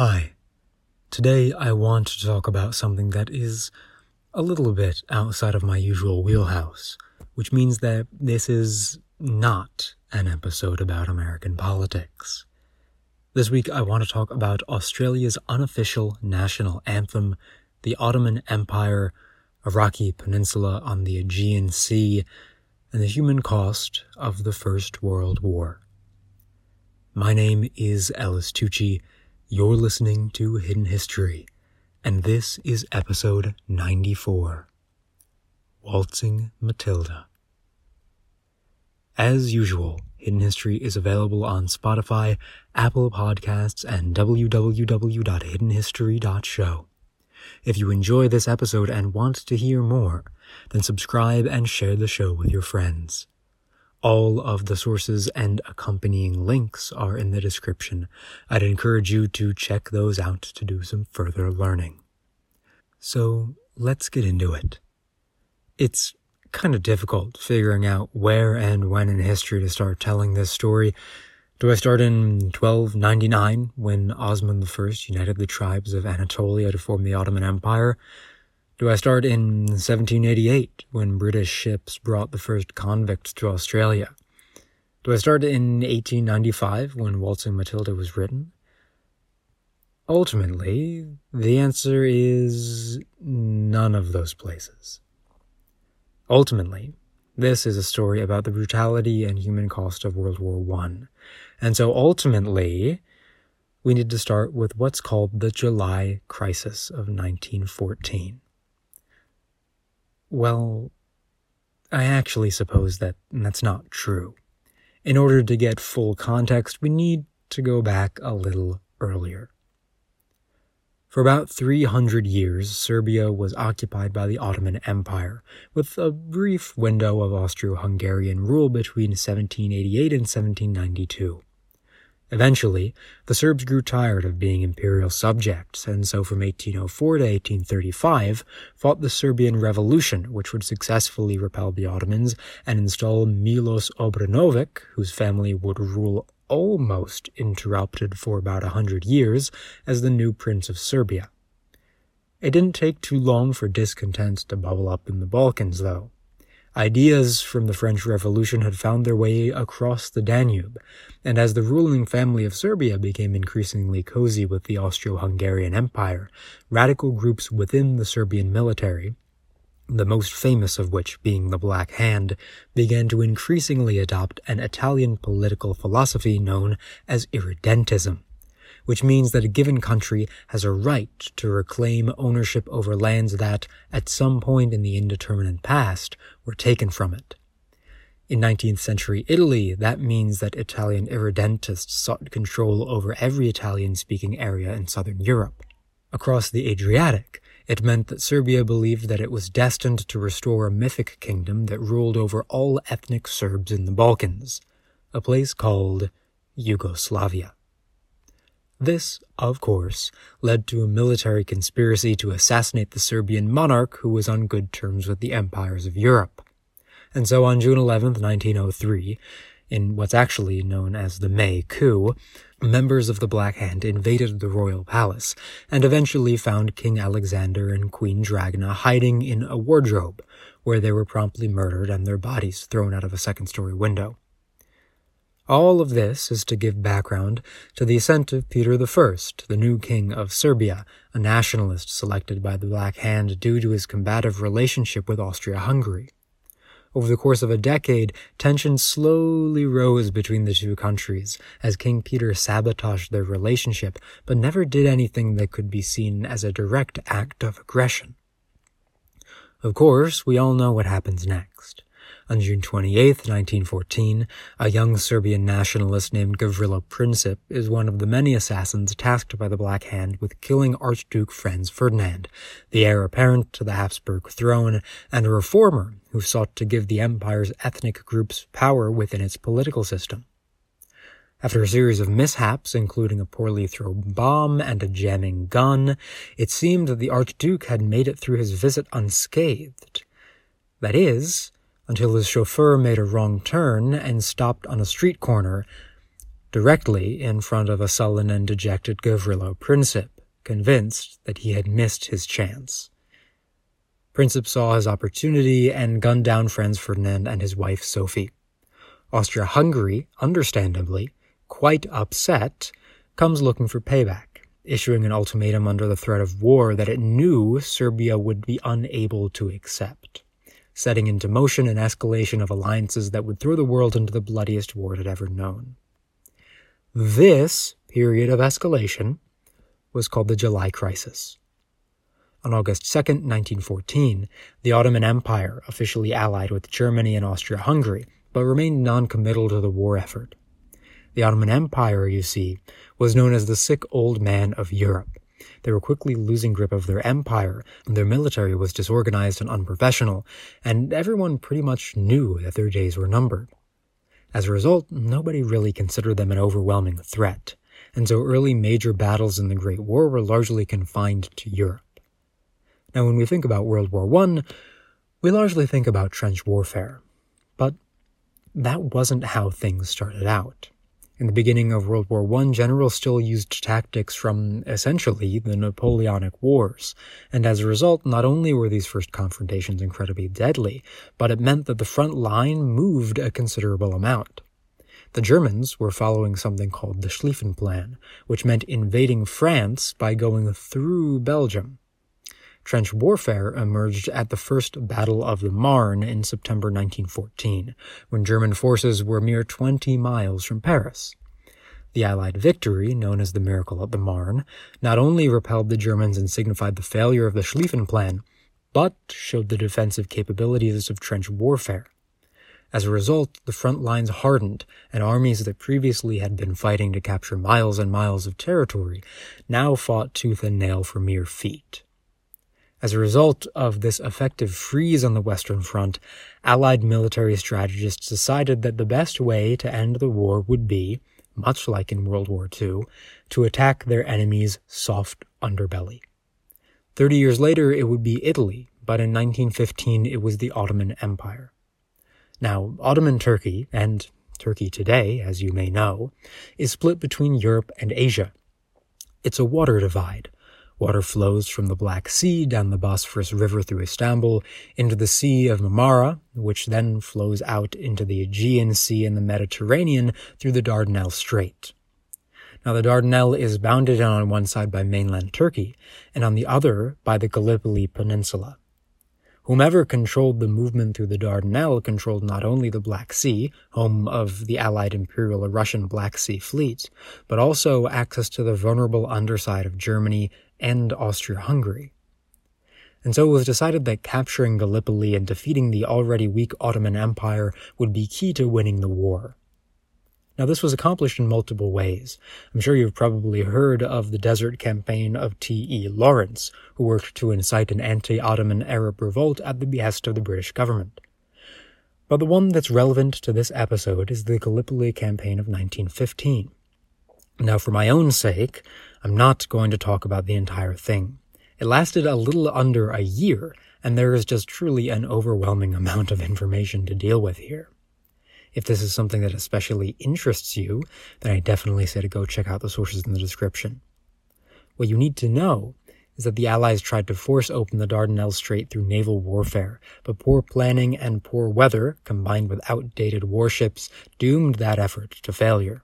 Hi. Today I want to talk about something that is a little bit outside of my usual wheelhouse, which means that this is not an episode about American politics. This week I want to talk about Australia's unofficial national anthem, the Ottoman Empire, a rocky Peninsula on the Aegean Sea, and the human cost of the First World War. My name is Ellis Tucci. You're listening to Hidden History, and this is episode 94 Waltzing Matilda. As usual, Hidden History is available on Spotify, Apple Podcasts, and www.hiddenhistory.show. If you enjoy this episode and want to hear more, then subscribe and share the show with your friends. All of the sources and accompanying links are in the description. I'd encourage you to check those out to do some further learning. So let's get into it. It's kind of difficult figuring out where and when in history to start telling this story. Do I start in 1299 when Osman I united the tribes of Anatolia to form the Ottoman Empire? Do I start in 1788 when British ships brought the first convicts to Australia? Do I start in 1895 when Waltzing Matilda was written? Ultimately, the answer is none of those places. Ultimately, this is a story about the brutality and human cost of World War I. And so ultimately, we need to start with what's called the July Crisis of 1914. Well, I actually suppose that that's not true. In order to get full context, we need to go back a little earlier. For about 300 years, Serbia was occupied by the Ottoman Empire, with a brief window of Austro Hungarian rule between 1788 and 1792. Eventually, the Serbs grew tired of being imperial subjects, and so from 1804 to 1835 fought the Serbian Revolution, which would successfully repel the Ottomans and install Milos Obrenović, whose family would rule almost interrupted for about a hundred years, as the new Prince of Serbia. It didn't take too long for discontent to bubble up in the Balkans, though. Ideas from the French Revolution had found their way across the Danube, and as the ruling family of Serbia became increasingly cozy with the Austro-Hungarian Empire, radical groups within the Serbian military, the most famous of which being the Black Hand, began to increasingly adopt an Italian political philosophy known as irredentism which means that a given country has a right to reclaim ownership over lands that, at some point in the indeterminate past, were taken from it. In 19th century Italy, that means that Italian irredentists sought control over every Italian speaking area in southern Europe. Across the Adriatic, it meant that Serbia believed that it was destined to restore a mythic kingdom that ruled over all ethnic Serbs in the Balkans, a place called Yugoslavia. This, of course, led to a military conspiracy to assassinate the Serbian monarch who was on good terms with the empires of Europe. And so on June 11, 1903, in what's actually known as the May coup, members of the Black Hand invaded the royal palace and eventually found King Alexander and Queen Dragana hiding in a wardrobe, where they were promptly murdered and their bodies thrown out of a second story window. All of this is to give background to the ascent of Peter I, the new king of Serbia, a nationalist selected by the Black Hand due to his combative relationship with Austria-Hungary. Over the course of a decade, tensions slowly rose between the two countries as King Peter sabotaged their relationship, but never did anything that could be seen as a direct act of aggression. Of course, we all know what happens next. On June 28, 1914, a young Serbian nationalist named Gavrilo Princip is one of the many assassins tasked by the Black Hand with killing Archduke Franz Ferdinand, the heir apparent to the Habsburg throne and a reformer who sought to give the empire's ethnic groups power within its political system. After a series of mishaps, including a poorly thrown bomb and a jamming gun, it seemed that the Archduke had made it through his visit unscathed. That is, until his chauffeur made a wrong turn and stopped on a street corner, directly in front of a sullen and dejected Gavrilo Princip, convinced that he had missed his chance. Princip saw his opportunity and gunned down Franz Ferdinand and his wife Sophie. Austria Hungary, understandably, quite upset, comes looking for payback, issuing an ultimatum under the threat of war that it knew Serbia would be unable to accept, setting into motion an escalation of alliances that would throw the world into the bloodiest war it had ever known. This period of escalation was called the July Crisis. On August 2, 1914, the Ottoman Empire officially allied with Germany and Austria-Hungary, but remained non-committal to the war effort. The Ottoman Empire, you see, was known as the sick old man of Europe. They were quickly losing grip of their empire, their military was disorganized and unprofessional, and everyone pretty much knew that their days were numbered. As a result, nobody really considered them an overwhelming threat, and so early major battles in the Great War were largely confined to Europe. Now, when we think about World War I, we largely think about trench warfare, but that wasn't how things started out. In the beginning of World War I, generals still used tactics from, essentially, the Napoleonic Wars, and as a result, not only were these first confrontations incredibly deadly, but it meant that the front line moved a considerable amount. The Germans were following something called the Schlieffen Plan, which meant invading France by going through Belgium. Trench warfare emerged at the First Battle of the Marne in September 1914, when German forces were mere 20 miles from Paris. The Allied victory, known as the Miracle at the Marne, not only repelled the Germans and signified the failure of the Schlieffen Plan, but showed the defensive capabilities of trench warfare. As a result, the front lines hardened, and armies that previously had been fighting to capture miles and miles of territory now fought tooth and nail for mere feet. As a result of this effective freeze on the Western Front, Allied military strategists decided that the best way to end the war would be, much like in World War II, to attack their enemy's soft underbelly. Thirty years later, it would be Italy, but in 1915 it was the Ottoman Empire. Now, Ottoman Turkey, and Turkey today, as you may know, is split between Europe and Asia. It's a water divide, Water flows from the Black Sea down the Bosphorus River through Istanbul into the Sea of Marmara, which then flows out into the Aegean Sea and the Mediterranean through the Dardanelles Strait. Now, the Dardanelles is bounded on one side by mainland Turkey, and on the other by the Gallipoli Peninsula. Whomever controlled the movement through the Dardanelles controlled not only the Black Sea, home of the Allied Imperial Russian Black Sea fleet, but also access to the vulnerable underside of Germany and Austria-Hungary. And so it was decided that capturing Gallipoli and defeating the already weak Ottoman Empire would be key to winning the war. Now, this was accomplished in multiple ways. I'm sure you've probably heard of the desert campaign of T.E. Lawrence, who worked to incite an anti-Ottoman Arab revolt at the behest of the British government. But the one that's relevant to this episode is the Gallipoli campaign of 1915. Now, for my own sake, I'm not going to talk about the entire thing. It lasted a little under a year, and there is just truly an overwhelming amount of information to deal with here. If this is something that especially interests you, then I definitely say to go check out the sources in the description. What you need to know is that the Allies tried to force open the Dardanelles Strait through naval warfare, but poor planning and poor weather, combined with outdated warships, doomed that effort to failure.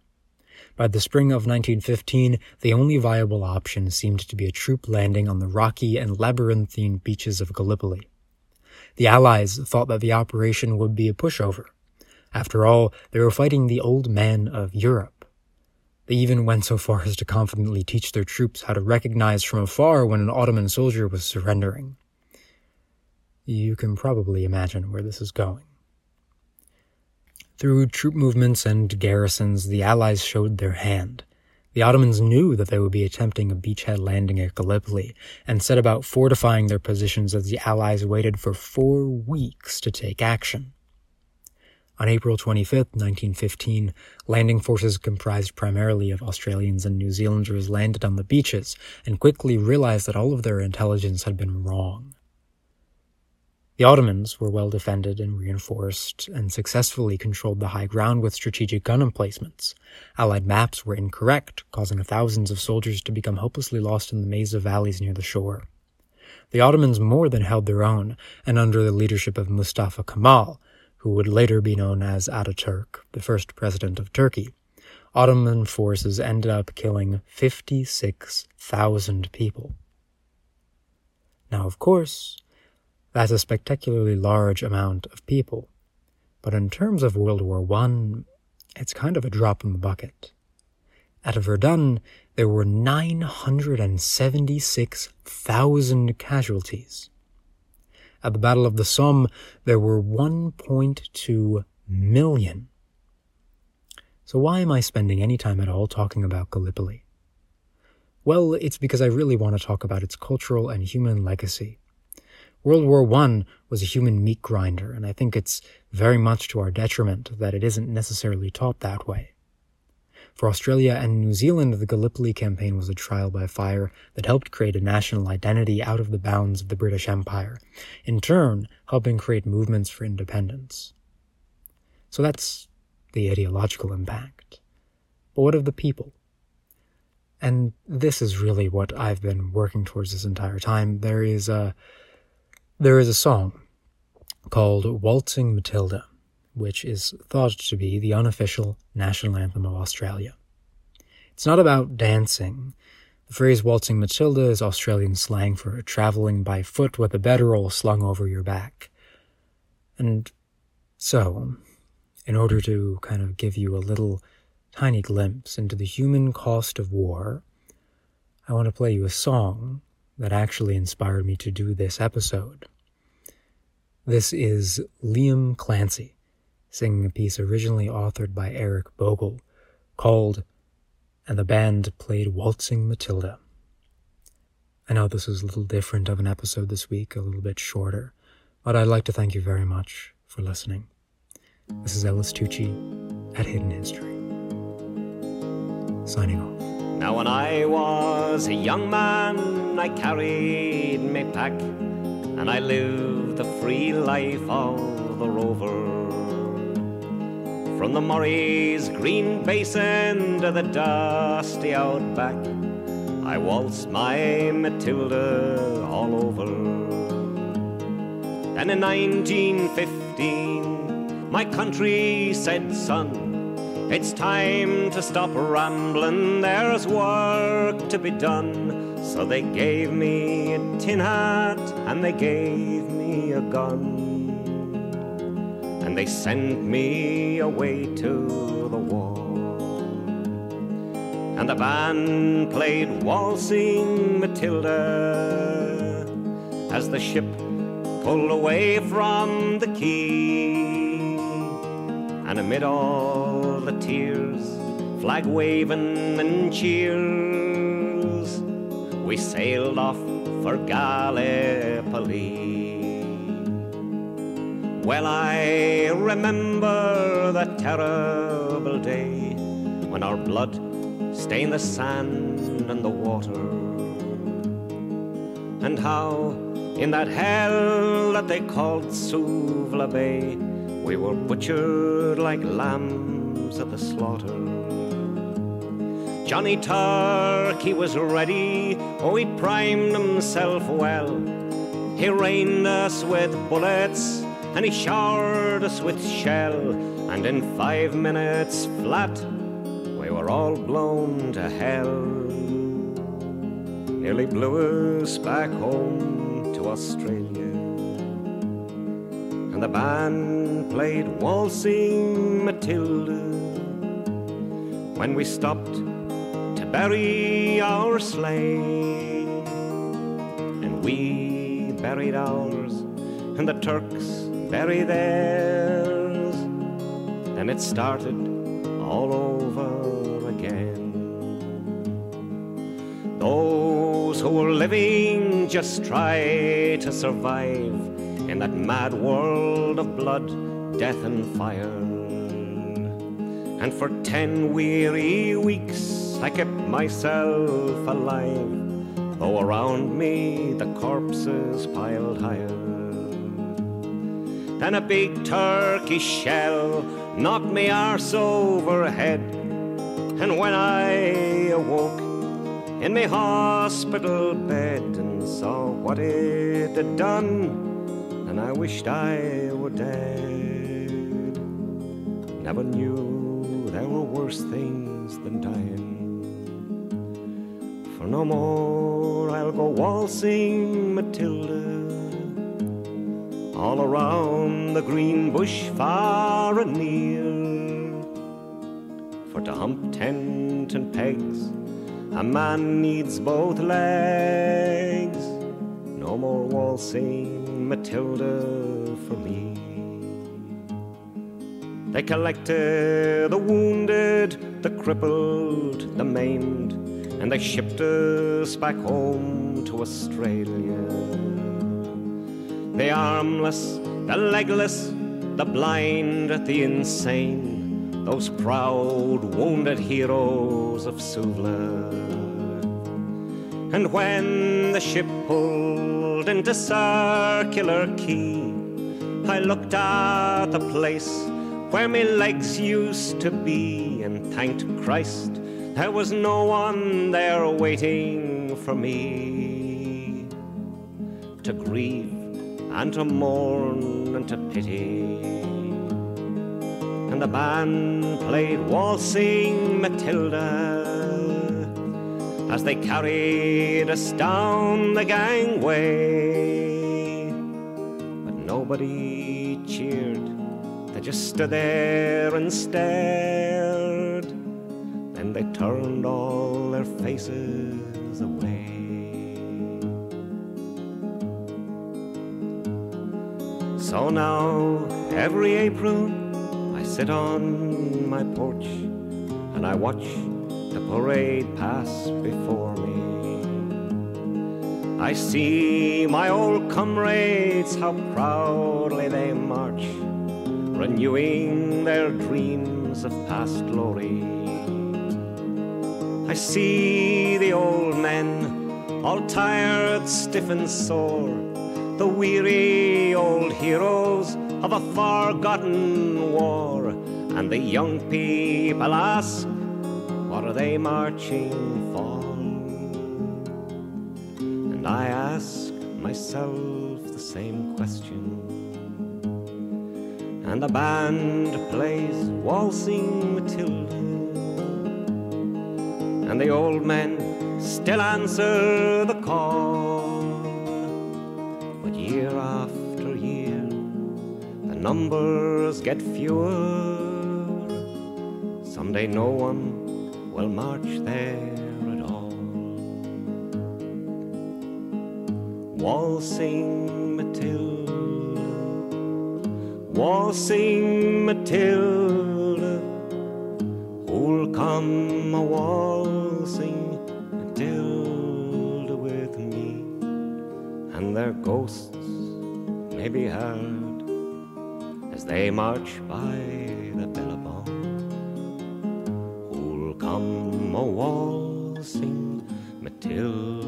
By the spring of 1915, the only viable option seemed to be a troop landing on the rocky and labyrinthine beaches of Gallipoli. The Allies thought that the operation would be a pushover. After all, they were fighting the old man of Europe. They even went so far as to confidently teach their troops how to recognize from afar when an Ottoman soldier was surrendering. You can probably imagine where this is going. Through troop movements and garrisons, the Allies showed their hand. The Ottomans knew that they would be attempting a beachhead landing at Gallipoli and set about fortifying their positions as the Allies waited for four weeks to take action. On April 25, 1915, landing forces comprised primarily of Australians and New Zealanders landed on the beaches and quickly realized that all of their intelligence had been wrong. The Ottomans were well defended and reinforced and successfully controlled the high ground with strategic gun emplacements. Allied maps were incorrect, causing thousands of soldiers to become hopelessly lost in the maze of valleys near the shore. The Ottomans more than held their own, and under the leadership of Mustafa Kemal, who would later be known as Ataturk, the first president of Turkey, Ottoman forces ended up killing 56,000 people. Now, of course, that's a spectacularly large amount of people. But in terms of World War I, it's kind of a drop in the bucket. At Verdun, there were 976,000 casualties. At the Battle of the Somme, there were 1.2 million. So why am I spending any time at all talking about Gallipoli? Well, it's because I really want to talk about its cultural and human legacy. World War I was a human meat grinder, and I think it's very much to our detriment that it isn't necessarily taught that way. For Australia and New Zealand, the Gallipoli campaign was a trial by fire that helped create a national identity out of the bounds of the British Empire, in turn, helping create movements for independence. So that's the ideological impact. But what of the people? And this is really what I've been working towards this entire time. There is a there is a song called Waltzing Matilda, which is thought to be the unofficial national anthem of Australia. It's not about dancing. The phrase waltzing Matilda is Australian slang for traveling by foot with a bedroll slung over your back. And so, in order to kind of give you a little tiny glimpse into the human cost of war, I want to play you a song that actually inspired me to do this episode. This is Liam Clancy singing a piece originally authored by Eric Bogle called And the Band Played Waltzing Matilda. I know this is a little different of an episode this week, a little bit shorter, but I'd like to thank you very much for listening. This is Ellis Tucci at Hidden History. Signing off. Now, when I was a young man, I carried me pack, and I lived the free life of the rover. From the Murray's green basin to the dusty outback, I waltzed my Matilda all over. Then in 1915, my country said, son, it's time to stop rambling, there's work to be done. So they gave me a tin hat and they gave me a gun. And they sent me away to the war. And the band played Waltzing Matilda as the ship pulled away from the quay. And amid all the tears, flag waving and cheers, we sailed off for Gallipoli. Well, I remember that terrible day when our blood stained the sand and the water, and how in that hell that they called Suvla Bay we were butchered like lambs at the slaughter. Johnny Turk, he was ready, oh, he primed himself well. He rained us with bullets and he showered us with shell. And in five minutes flat, we were all blown to hell. Nearly blew us back home to Australia and the band played Waltzing Matilda. When we stopped to bury our slain, and we buried ours, and the Turks buried theirs, then it started all over again. Those who were living just try to survive in that mad world of blood, death, and fire. And for ten weary weeks I kept myself alive, though around me the corpses piled higher. Then a big turkey shell knocked me arse overhead. And when I awoke in my hospital bed and saw what it had done, and I wished I were dead. Never knew there were worse things than dying. No more I'll go waltzing Matilda all around the green bush far and near. For to hump tent and pegs, a man needs both legs. No more waltzing Matilda for me. They collected the wounded, the crippled, the maimed, and they shipped us back home to Australia. The armless, the legless, the blind, the insane, those proud, wounded heroes of Suvla. And when the ship pulled into Circular Quay, I looked at the place where my legs used to be and thanked Christ there was no one there waiting for me to grieve and to mourn and to pity. And the band played waltzing Matilda as they carried us down the gangway. But nobody cheered, they just stood there and stared. They turned all their faces away. So now, every April, I sit on my porch and I watch the parade pass before me. I see my old comrades, how proudly they march, renewing their dreams of past glory. I see the old men, all tired, stiff, and sore the weary old heroes of a forgotten war. And the young people ask, what are they marching for? And I ask myself the same question. And the band plays waltzing Matilda. And the old men still answer the call But year after year, the numbers get fewer. Someday no one will march there at all. Waltzing Matilda, waltzing Matilda, who'll come a waltzing Matilda with me, and their ghosts may be heard as they march by the billabong. Who'll come a waltzing Matilda?